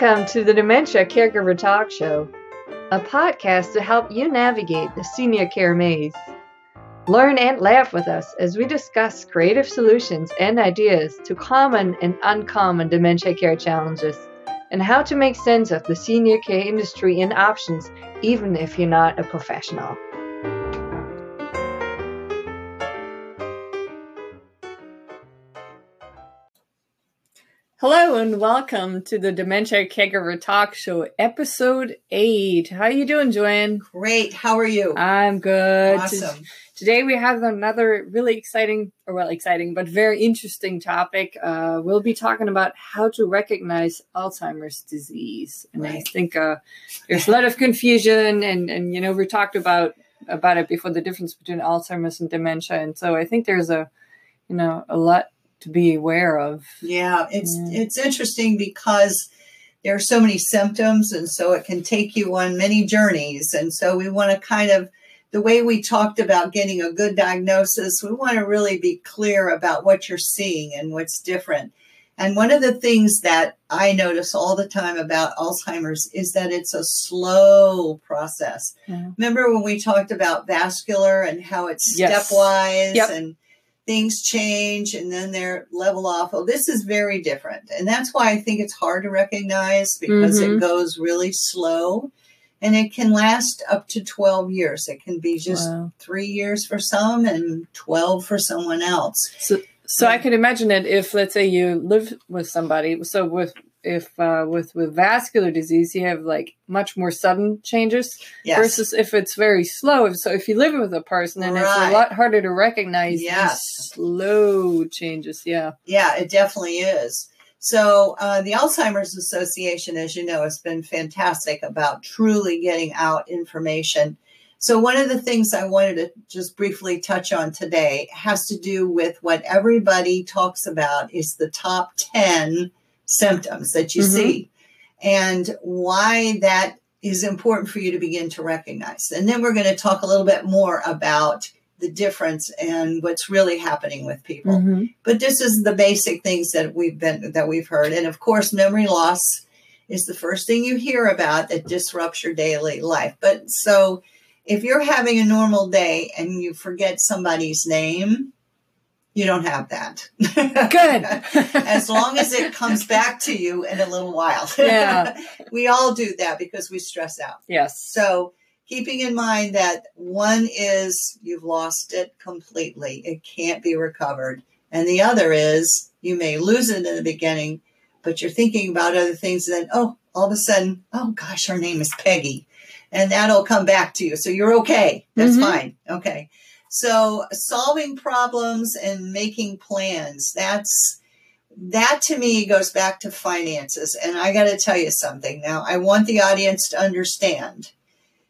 Welcome to the Dementia Caregiver Talk Show, a podcast to help you navigate the senior care maze. Learn and laugh with us as we discuss creative solutions and ideas to common and uncommon dementia care challenges and how to make sense of the senior care industry and options, even if you're not a professional. Hello and welcome to the Dementia Caregiver Talk Show, episode eight. How are you doing, Joanne? Great. How are you? I'm good. Awesome. Today we have another really exciting, or well, exciting, but very interesting topic. Uh, we'll be talking about how to recognize Alzheimer's disease, and I think uh, there's a lot of confusion, and and you know we talked about about it before the difference between Alzheimer's and dementia, and so I think there's a you know a lot to be aware of. Yeah, it's Yeah. it's interesting because there are so many symptoms, and so it can take you on many journeys. And so we want to kind of the way we talked about getting a good diagnosis, we want to really be clear about what you're seeing and what's different. And one of the things that I notice all the time about Alzheimer's is that it's a slow process. Yeah. Remember when we talked about vascular and how it's Yes. stepwise Yep. and things change and then they're level off. Oh, this is very different. And that's why I think it's hard to recognize because Mhm. it goes really slow and it can last up to 12 years. It can be just Wow. three years for some and 12 for someone else. So, so I can imagine that if, let's say, you live with somebody, so with if uh, with with vascular disease, you have like much more sudden changes Yes. versus if it's very slow. So if you live with a person, then it's a lot harder to recognize Yes. these slow changes. Yeah. Yeah, it definitely is. So, uh, the Alzheimer's Association, as you know, has been fantastic about truly getting out information. So, one of the things I wanted to just briefly touch on today has to do with what everybody talks about is the top 10 symptoms that you Mhm. see and why that is important for you to begin to recognize. And then we're going to talk a little bit more about the difference and what's really happening with people Mhm. but this is the basic things that we've been that we've heard and of course memory loss is the first thing you hear about that disrupts your daily life but so if you're having a normal day and you forget somebody's name you don't have that Good. as long as it comes back to you in a little while Yeah. we all do that because we stress out yes. so keeping in mind that one is you've lost it completely, it can't be recovered. And the other is you may lose it in the beginning, but you're thinking about other things. And then, oh, all of a sudden, oh gosh, her name is Peggy. And that'll come back to you. So you're okay. That's Mhm. fine. Okay. So solving problems and making plans, that's that to me goes back to finances. And I got to tell you something now. I want the audience to understand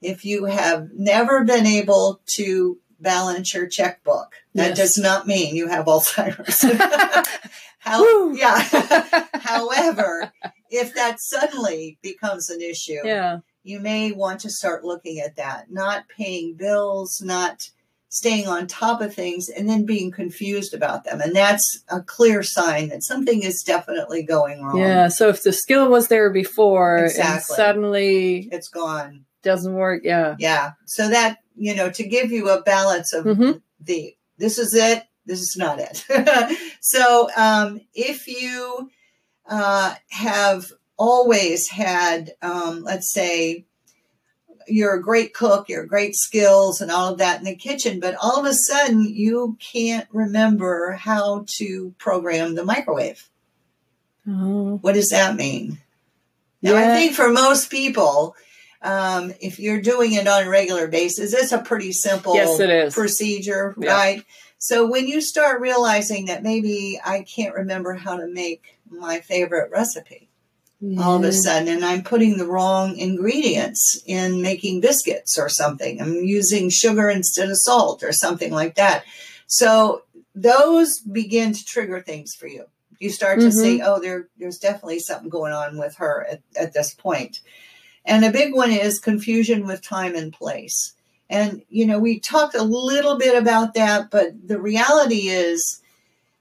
if you have never been able to balance your checkbook, that Yes. does not mean you have Alzheimer's. How, yeah. However, if that suddenly becomes an issue, yeah. you may want to start looking at that, not paying bills, not staying on top of things, and then being confused about them. And that's a clear sign that something is definitely going wrong. Yeah. So if the skill was there before and Exactly. suddenly It's gone. doesn't work, yeah. Yeah. So that, you know, to give you a balance of Mhm. the this is it, this is not it. so um, if you uh, have always had, um, let's say, you're a great cook, you're great skills and all of that in the kitchen, but all of a sudden you can't remember how to program the microwave. Oh. What does that mean? Now, I think for most people, um, if you're doing it on a regular basis, it's a pretty simple Yes, it is. procedure, Yeah. right? So when you start realizing that maybe I can't remember how to make my favorite recipe all of a sudden, and I'm putting the wrong ingredients in making biscuits or something, I'm using sugar instead of salt or something like that. So those begin to trigger things for you. You start to Mhm. see, oh, there, there's definitely something going on with her at, at this point. And a big one is confusion with time and place. And, you know, we talked a little bit about that, but the reality is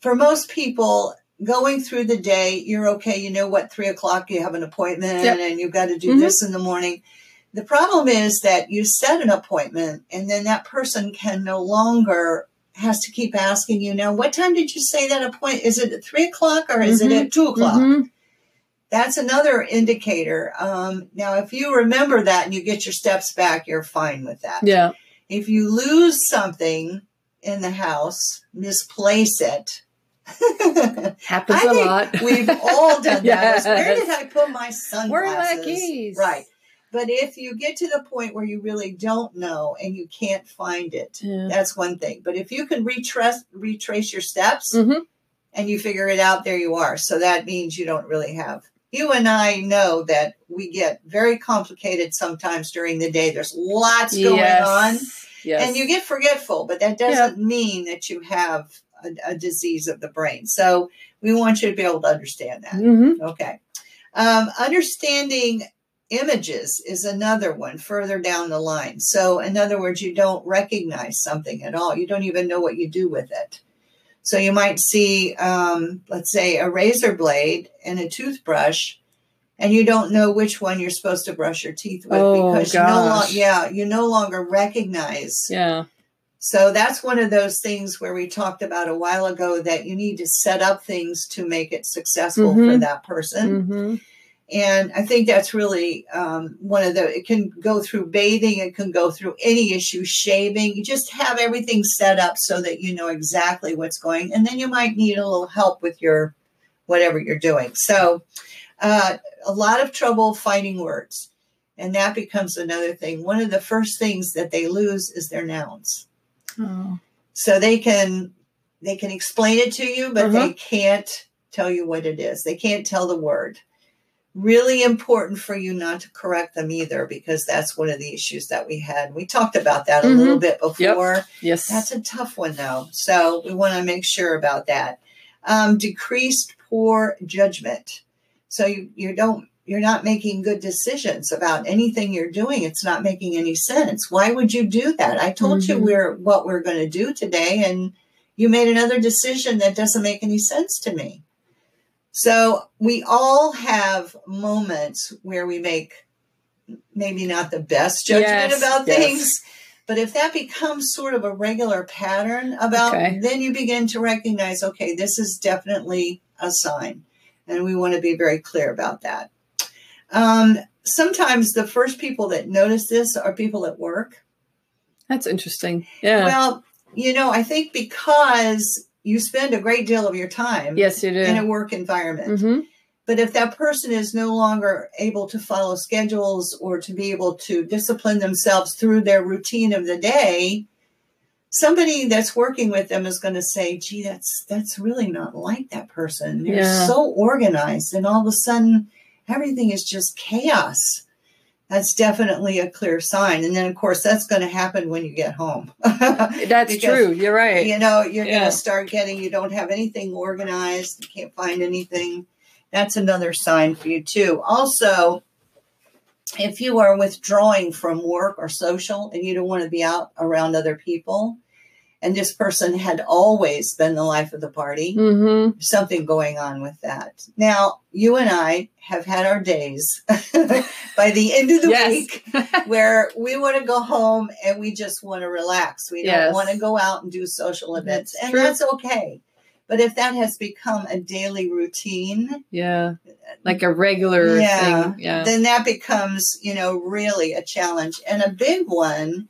for most people, going through the day, you're okay. You know what, three o'clock, you have an appointment Yep. and you've got to do Mhm. this in the morning. The problem is that you set an appointment and then that person can no longer has to keep asking you now, what time did you say that appointment? Is it at three o'clock or is Mhm. it at two o'clock? Mhm. That's another indicator. Um, now, if you remember that and you get your steps back, you're fine with that. Yeah. If you lose something in the house, misplace it. Happens I a lot. We've all done that. Where did I put my sunglasses? Where are my keys? Right. But if you get to the point where you really don't know and you can't find it, Yeah. that's one thing. But if you can retrace retrace your steps Mhm. and you figure it out, there you are. So that means you don't really have. You and I know that we get very complicated sometimes during the day. There's lots going yes. on Yes. and you get forgetful, but that doesn't mean that you have a, a disease of the brain. So we want you to be able to understand that. Mhm. Okay. Um, understanding images is another one further down the line. So, in other words, you don't recognize something at all. You don't even know what you do with it. So, you might see, um, let's say, a razor blade and a toothbrush, and you don't know which one you're supposed to brush your teeth with Oh, because you no lo- yeah, you no longer recognize Yeah. So that's one of those things where we talked about a while ago that you need to set up things to make it successful for Mhm. that person. hmm And I think that's really um, one of the, it can go through bathing, it can go through any issue, shaving. You just have everything set up so that you know exactly what's going. And then you might need a little help with your whatever you're doing. So uh, a lot of trouble finding words. And that becomes another thing. One of the first things that they lose is their nouns Oh. so they can they can explain it to you but Uh-huh. they can't tell you what it is they can't tell the word really important for you not to correct them either because that's one of the issues that we had we talked about that a Mhm. little bit before Yes. that's a tough one though so we want to make sure about that um, decreased poor judgment so you, you don't you're not making good decisions about anything you're doing it's not making any sense why would you do that i told you Mhm. we're what we're going to do today and you made another decision that doesn't make any sense to me so we all have moments where we make maybe not the best judgment Yes, about yes. things but if that becomes sort of a regular pattern about Okay. then you begin to recognize okay this is definitely a sign and we want to be very clear about that um, sometimes the first people that notice this are people at work That's interesting. Yeah. well you know i think because you spend a great deal of your time yes, you do. in a work environment hmm but if that person is no longer able to follow schedules or to be able to discipline themselves through their routine of the day, somebody that's working with them is going to say, gee, that's that's really not like that person. They're Yeah. so organized and all of a sudden everything is just chaos. That's definitely a clear sign. And then of course that's going to happen when you get home. That's Because, true. You're right. you know you're going to start getting you don't have anything organized you can't find anything that's another sign for you too also if you are withdrawing from work or social and you don't want to be out around other people and this person had always been the life of the party hmm something going on with that now you and i have had our days by the end of the Yes. week where we want to go home and we just want to relax. We don't want to go out and do social events, That's and true. that's okay. But if that has become a daily routine, yeah. Like a regular Yeah. thing. Yeah. then that becomes, you know, really a challenge. And a big one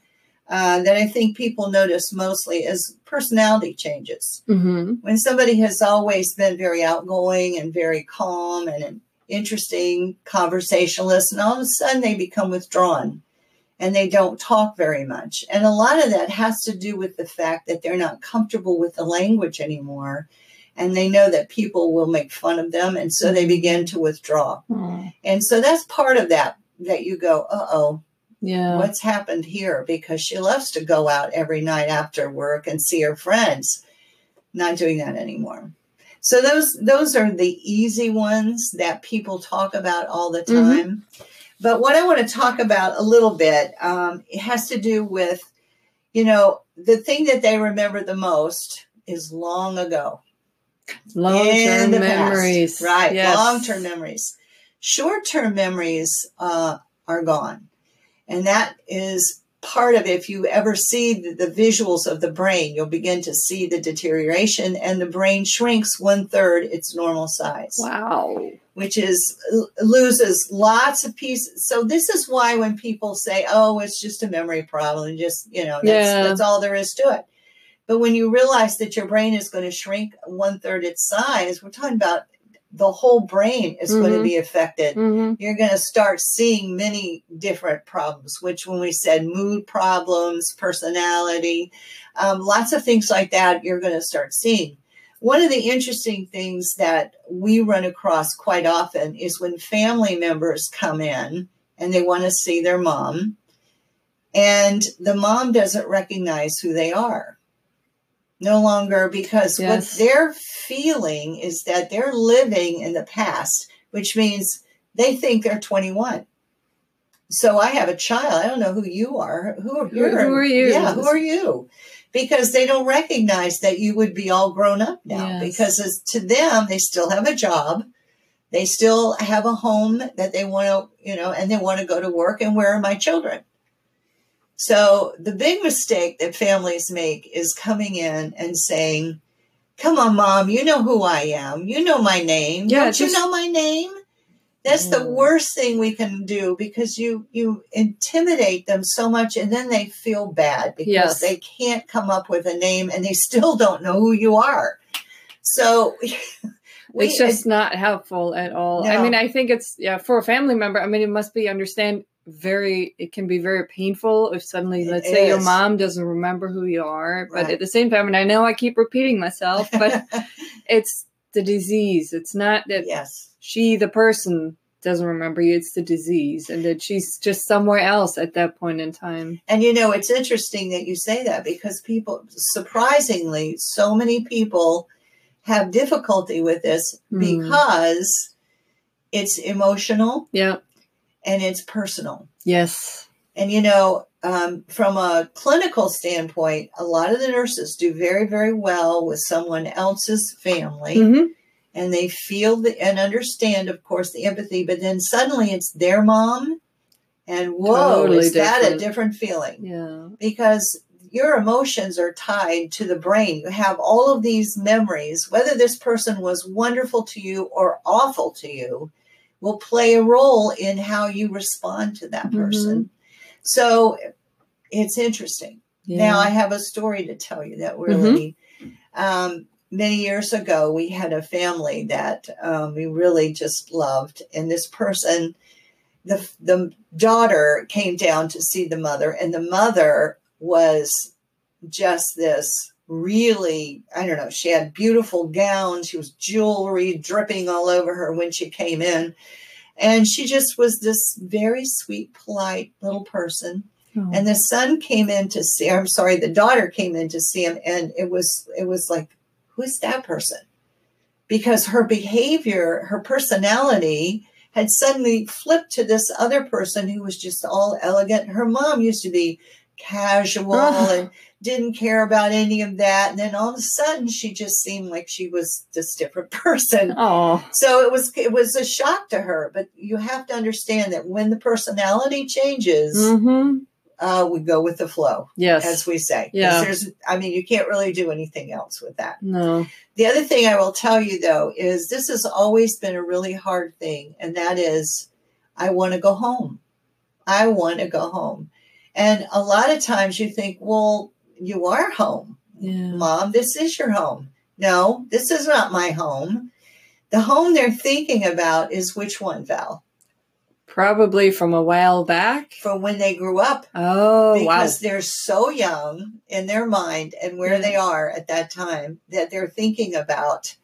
uh, that I think people notice mostly is personality changes. hmm When somebody has always been very outgoing and very calm and an interesting conversationalist, and all of a sudden they become withdrawn and they don't talk very much. And a lot of that has to do with the fact that they're not comfortable with the language anymore. And they know that people will make fun of them. And so they begin to withdraw. Oh, And so that's part of that, that you go, uh oh, yeah. what's happened here? Because she loves to go out every night after work and see her friends. Not doing that anymore. So those those are the easy ones that people talk about all the Mhm. time. But what I want to talk about a little bit, um, it has to do with, you know, the thing that they remember the most is long ago. Long term memories. Past. Right. Yes. Long term memories. Short term memories uh, are gone. And that is part of it. If you ever see the, visuals of the brain, you'll begin to see the deterioration, and the brain shrinks one third its normal size. Wow. Which is loses lots of pieces. So this is why when people say, "Oh, it's just a memory problem," just you know, that's, yeah. that's all there is to it. But when you realize that your brain is going to shrink one third its size, we're talking about the whole brain is mm-hmm. going to be affected. Mm-hmm. You're going to start seeing many different problems, which when we said mood problems, personality, um, lots of things like that, you're going to start seeing. One of the interesting things that we run across quite often is when family members come in and they want to see their mom, and the mom doesn't recognize who they are no longer because yes. what they're feeling is that they're living in the past, which means they think they're 21. So I have a child. I don't know who you are. Who are, who, who are you? Yeah, who are you? Because they don't recognize that you would be all grown up now. Yes. Because to them, they still have a job. They still have a home that they want to, you know, and they want to go to work. And where are my children? So the big mistake that families make is coming in and saying, Come on, mom, you know who I am. You know my name. Yeah, Don't just, you know my name? That's the mm. worst thing we can do because you you intimidate them so much and then they feel bad because yes. they can't come up with a name and they still don't know who you are. So we, it's just it, not helpful at all. No. I mean, I think it's yeah for a family member. I mean, it must be understand very it can be very painful if suddenly let's it say is. your mom doesn't remember who you are but right. at the same time and i know i keep repeating myself but it's the disease it's not that yes she the person doesn't remember you it's the disease and that she's just somewhere else at that point in time and you know it's interesting that you say that because people surprisingly so many people have difficulty with this mm. because it's emotional yeah and it's personal. Yes. And you know, um, from a clinical standpoint, a lot of the nurses do very, very well with someone else's family. Mm-hmm. And they feel the, and understand, of course, the empathy, but then suddenly it's their mom. And whoa, totally is different. that a different feeling? Yeah. Because your emotions are tied to the brain. You have all of these memories, whether this person was wonderful to you or awful to you will play a role in how you respond to that mm-hmm. person. Mm-hmm. So it's interesting. Yeah. Now I have a story to tell you that really mm-hmm. um, many years ago we had a family that um, we really just loved, and this person, the the daughter came down to see the mother, and the mother was just this really i don't know she had beautiful gowns she was jewelry dripping all over her when she came in. And she just was this very sweet polite little person. Oh. and the son came in to see i'm sorry the daughter came in to see him and it was it was like who's that person? Because her behavior her personality had suddenly flipped to this other person who was just all elegant. Her mom used to be casual and didn't care about any of that. And then all of a sudden she just seemed like she was this different person. Oh. So it was it was a shock to her. But you have to understand that when the personality changes, mm-hmm. uh, we go with the flow. Yes. As we say. Yeah. There's I mean, you can't really do anything else with that. No. The other thing I will tell you though is this has always been a really hard thing, and that is I want to go home. I want to go home. And a lot of times you think, well, you are home. Yeah. Mom, this is your home. No, this is not my home. The home they're thinking about is which one, Val? Probably from a while back. From when they grew up. Oh, because wow. they're so young in their mind and where yeah. they are at that time that they're thinking about,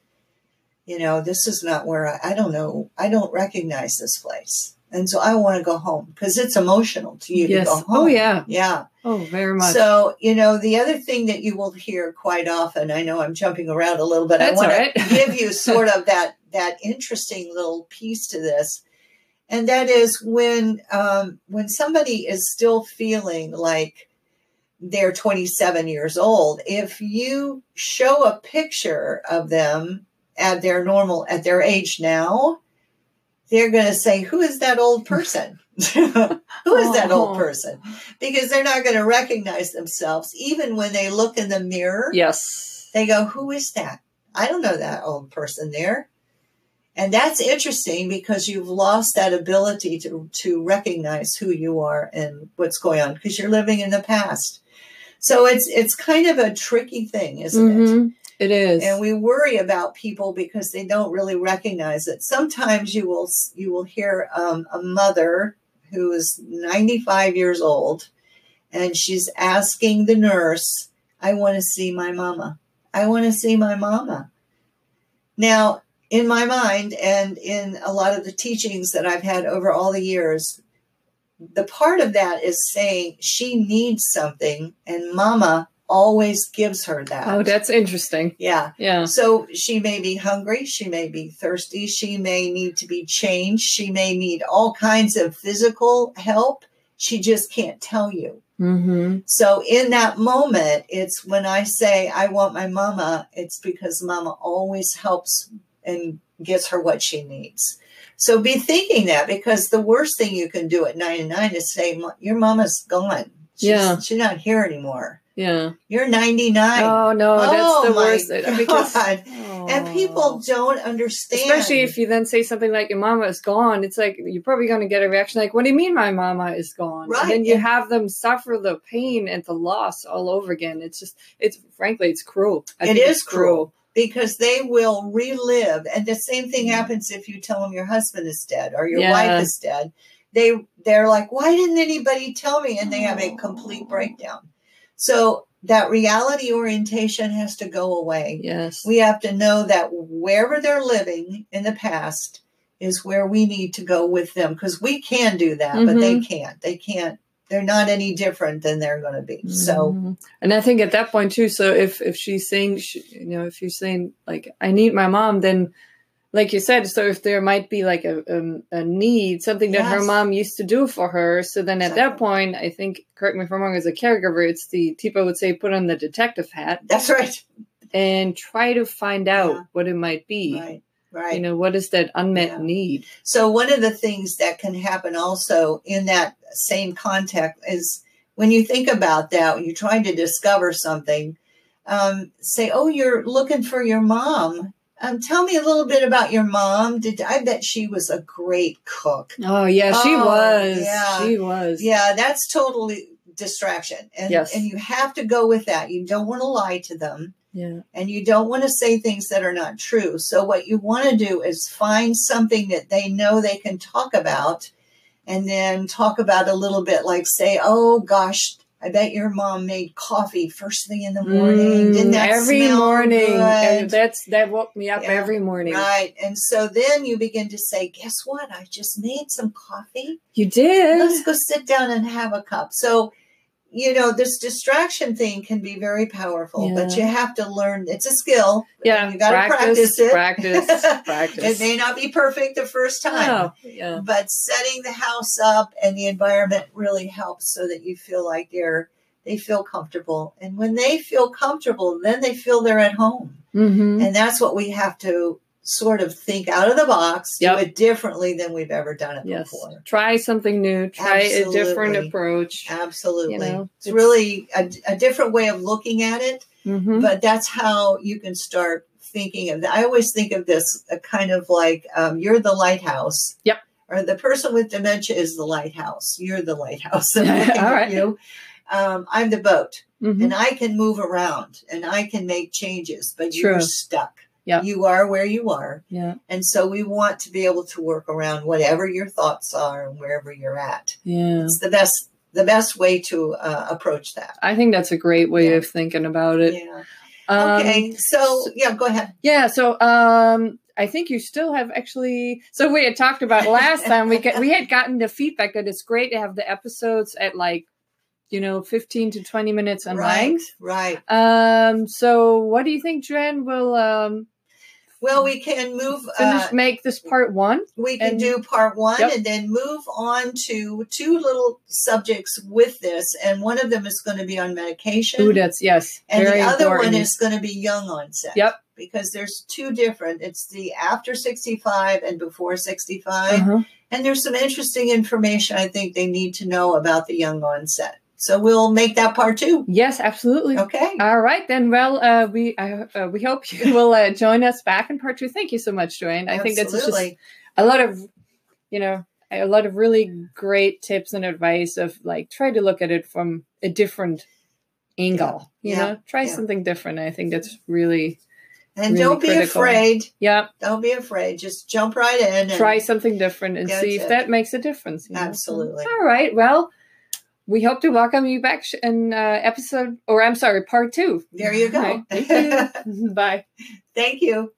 you know, this is not where I, I don't know, I don't recognize this place. And so I want to go home because it's emotional to you yes. to go home. Oh, yeah. Yeah. Oh, very much. So, you know, the other thing that you will hear quite often, I know I'm jumping around a little bit. That's I want right. to give you sort of that, that interesting little piece to this. And that is when, um, when somebody is still feeling like they're 27 years old, if you show a picture of them at their normal at their age now, they're going to say, "Who is that old person? Who is that old Oh. person?" Because they're not going to recognize themselves even when they look in the mirror. Yes. They go, "Who is that? I don't know that old person there." And that's interesting because you've lost that ability to to recognize who you are and what's going on because you're living in the past. So it's it's kind of a tricky thing, isn't it? Mm-hmm. It is. and we worry about people because they don't really recognize it. Sometimes you will you will hear um, a mother who is 95 years old, and she's asking the nurse, "I want to see my mama. I want to see my mama." Now, in my mind, and in a lot of the teachings that I've had over all the years, the part of that is saying she needs something, and mama always gives her that. oh, that's interesting. yeah. Yeah. So she may be hungry, she may be thirsty, she may need to be changed, she may need all kinds of physical help. She just can't tell you. Mm-hmm. So in that moment, it's when I say I want my mama, it's because mama always helps and gets her what she needs. So be thinking that because the worst thing you can do at 99 is say your mama's gone. She's, Yeah. she's not here anymore. Yeah. You're 99. Oh no, that's Oh, the worst. Because God. And people don't understand. especially if you then say something like your mama is gone it's like you're probably going to get a reaction like what do you mean my mama is gone Right, and then you and- have them suffer the pain and the loss all over again it's just it's frankly it's cruel I It is it's cruel. because they will relive and the same thing Mm. happens if you tell them your husband is dead or your Yeah. wife is dead they they're like why didn't anybody tell me and they have a Oh. complete breakdown so that reality orientation has to go away yes we have to know that wherever they're living in the past is where we need to go with them because we can do that but Mm-hmm. they can't they can't they're not any different than they're going to be so Mhm. and i think at that point too so if if she's saying she, you know if you're saying like i need my mom then like you said so if there might be like a a, a need something that her mom used to do for her so then at that point i think correct me if i'm wrong as a caregiver it's the Teepa would say put on the detective hat that's right and try to find out Yeah. what it might be right right you know what is that unmet Yeah. need So one of the things that can happen also in that same context is when you think about that, when you're trying to discover something, um, say, "Oh, you're looking for your mom." Um, tell me a little bit about your mom. Did I bet she was a great cook? oh yeah she Oh, was yeah. she was Yeah, that's totally distraction, and Yes. and you have to go with that. You don't want to lie to them yeah and you don't want to say things that are not true. So, what you want to do is find something that they know they can talk about, and then talk about a little bit, like say, "Oh gosh, I bet your mom made coffee first thing in the morning. Didn't that Mm, every morning good?" and that's that woke me up Yeah, every morning Right, and so then you begin to say, "Guess what? I just made some coffee. you did Let's go sit down and have a cup." So. You know, this distraction thing can be very powerful, but you have to learn. It's a skill. yeah you got to practice, it. practice practice it may not be perfect the first time, Oh, yeah but setting the house up and the environment really helps so that you feel like they're they feel comfortable. And when they feel comfortable, then they feel they're at home. mm-hmm. And that's what we have to sort of think out of the box, Yep. do it differently than we've ever done it yes before. try something new try a different approach Absolutely. You know, it's, it's- really a, a different way of looking at it. Mhm. but that's how you can start thinking of i always think of this a kind of like um, you're the lighthouse Yep. or the person with dementia is the lighthouse you're the lighthouse All right. you um, i'm the boat Mhm. and i can move around and i can make changes but you're stuck Yep. you are where you are. Yeah. And so we want to be able to work around whatever your thoughts are and wherever you're at. Yeah. It's the best the best way to uh, approach that. I think that's a great way Yeah. of thinking about it. Yeah. Um, okay so yeah go ahead. Yeah, so um I think you still have actually so we had talked about last time we get, we had gotten the feedback that it's great to have the episodes at like you know 15 to 20 minutes in right length. right Um so what do you think Jen will um Well, we can move. finish Uh, make this part 1? we can and- do part one Yep. and then move on to two little subjects with this, and one of them is going to be on medication, Ooh, that's yes. and the other important. one is going to be young onset. Yep. because there's two different. It's the after 65 and before 65. Uh-huh. And there's some interesting information I think they need to know about the young onset. So we'll make that part two. Yes, absolutely. Okay. All right, then. Well, uh, we uh, uh, we hope you will uh, join us back in part two. Thank you so much, Joanne. I think that's just Absolutely. a lot of, you know, a lot of really great tips and advice of like try to look at it from a different angle. You Yeah. know, try Yeah. something different. I think that's really, and really don't be critical. afraid. yeah. Don't be afraid. Just jump right in. And Try something different and see if it. that makes a difference. you know? Absolutely. All right. Well, we hope to welcome you back in uh, episode, or I'm sorry, part two. There you go. Right. Thank you. Bye. Thank you.